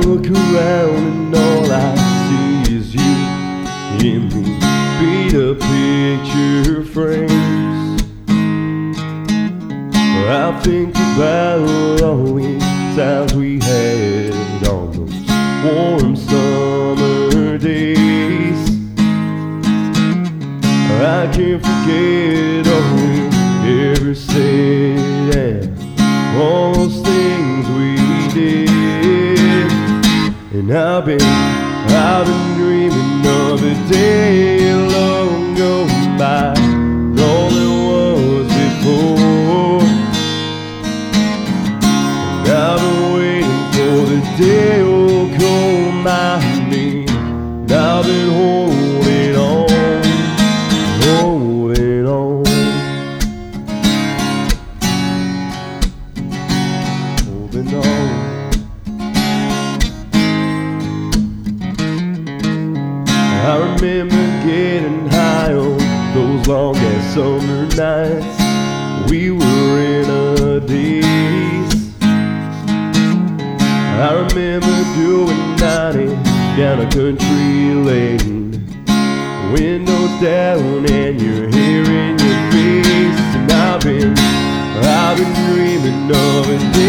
look around and all I see is you in the beat up picture frames. I think about all the times we had on those warm summers. And I've been, I've been dreaming of a day remember getting high on those long ass summer nights. We were in a daze. I remember doing 90 down a country lane. Windows down and your hair in your face. And I've been, I've been dreaming of a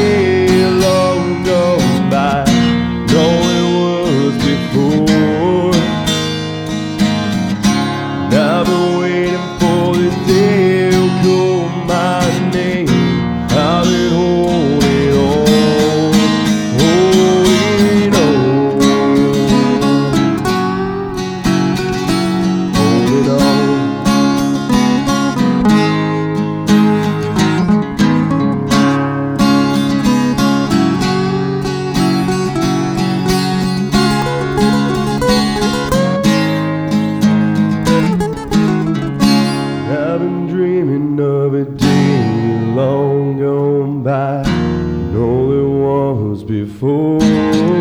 day long gone by, and all it was before.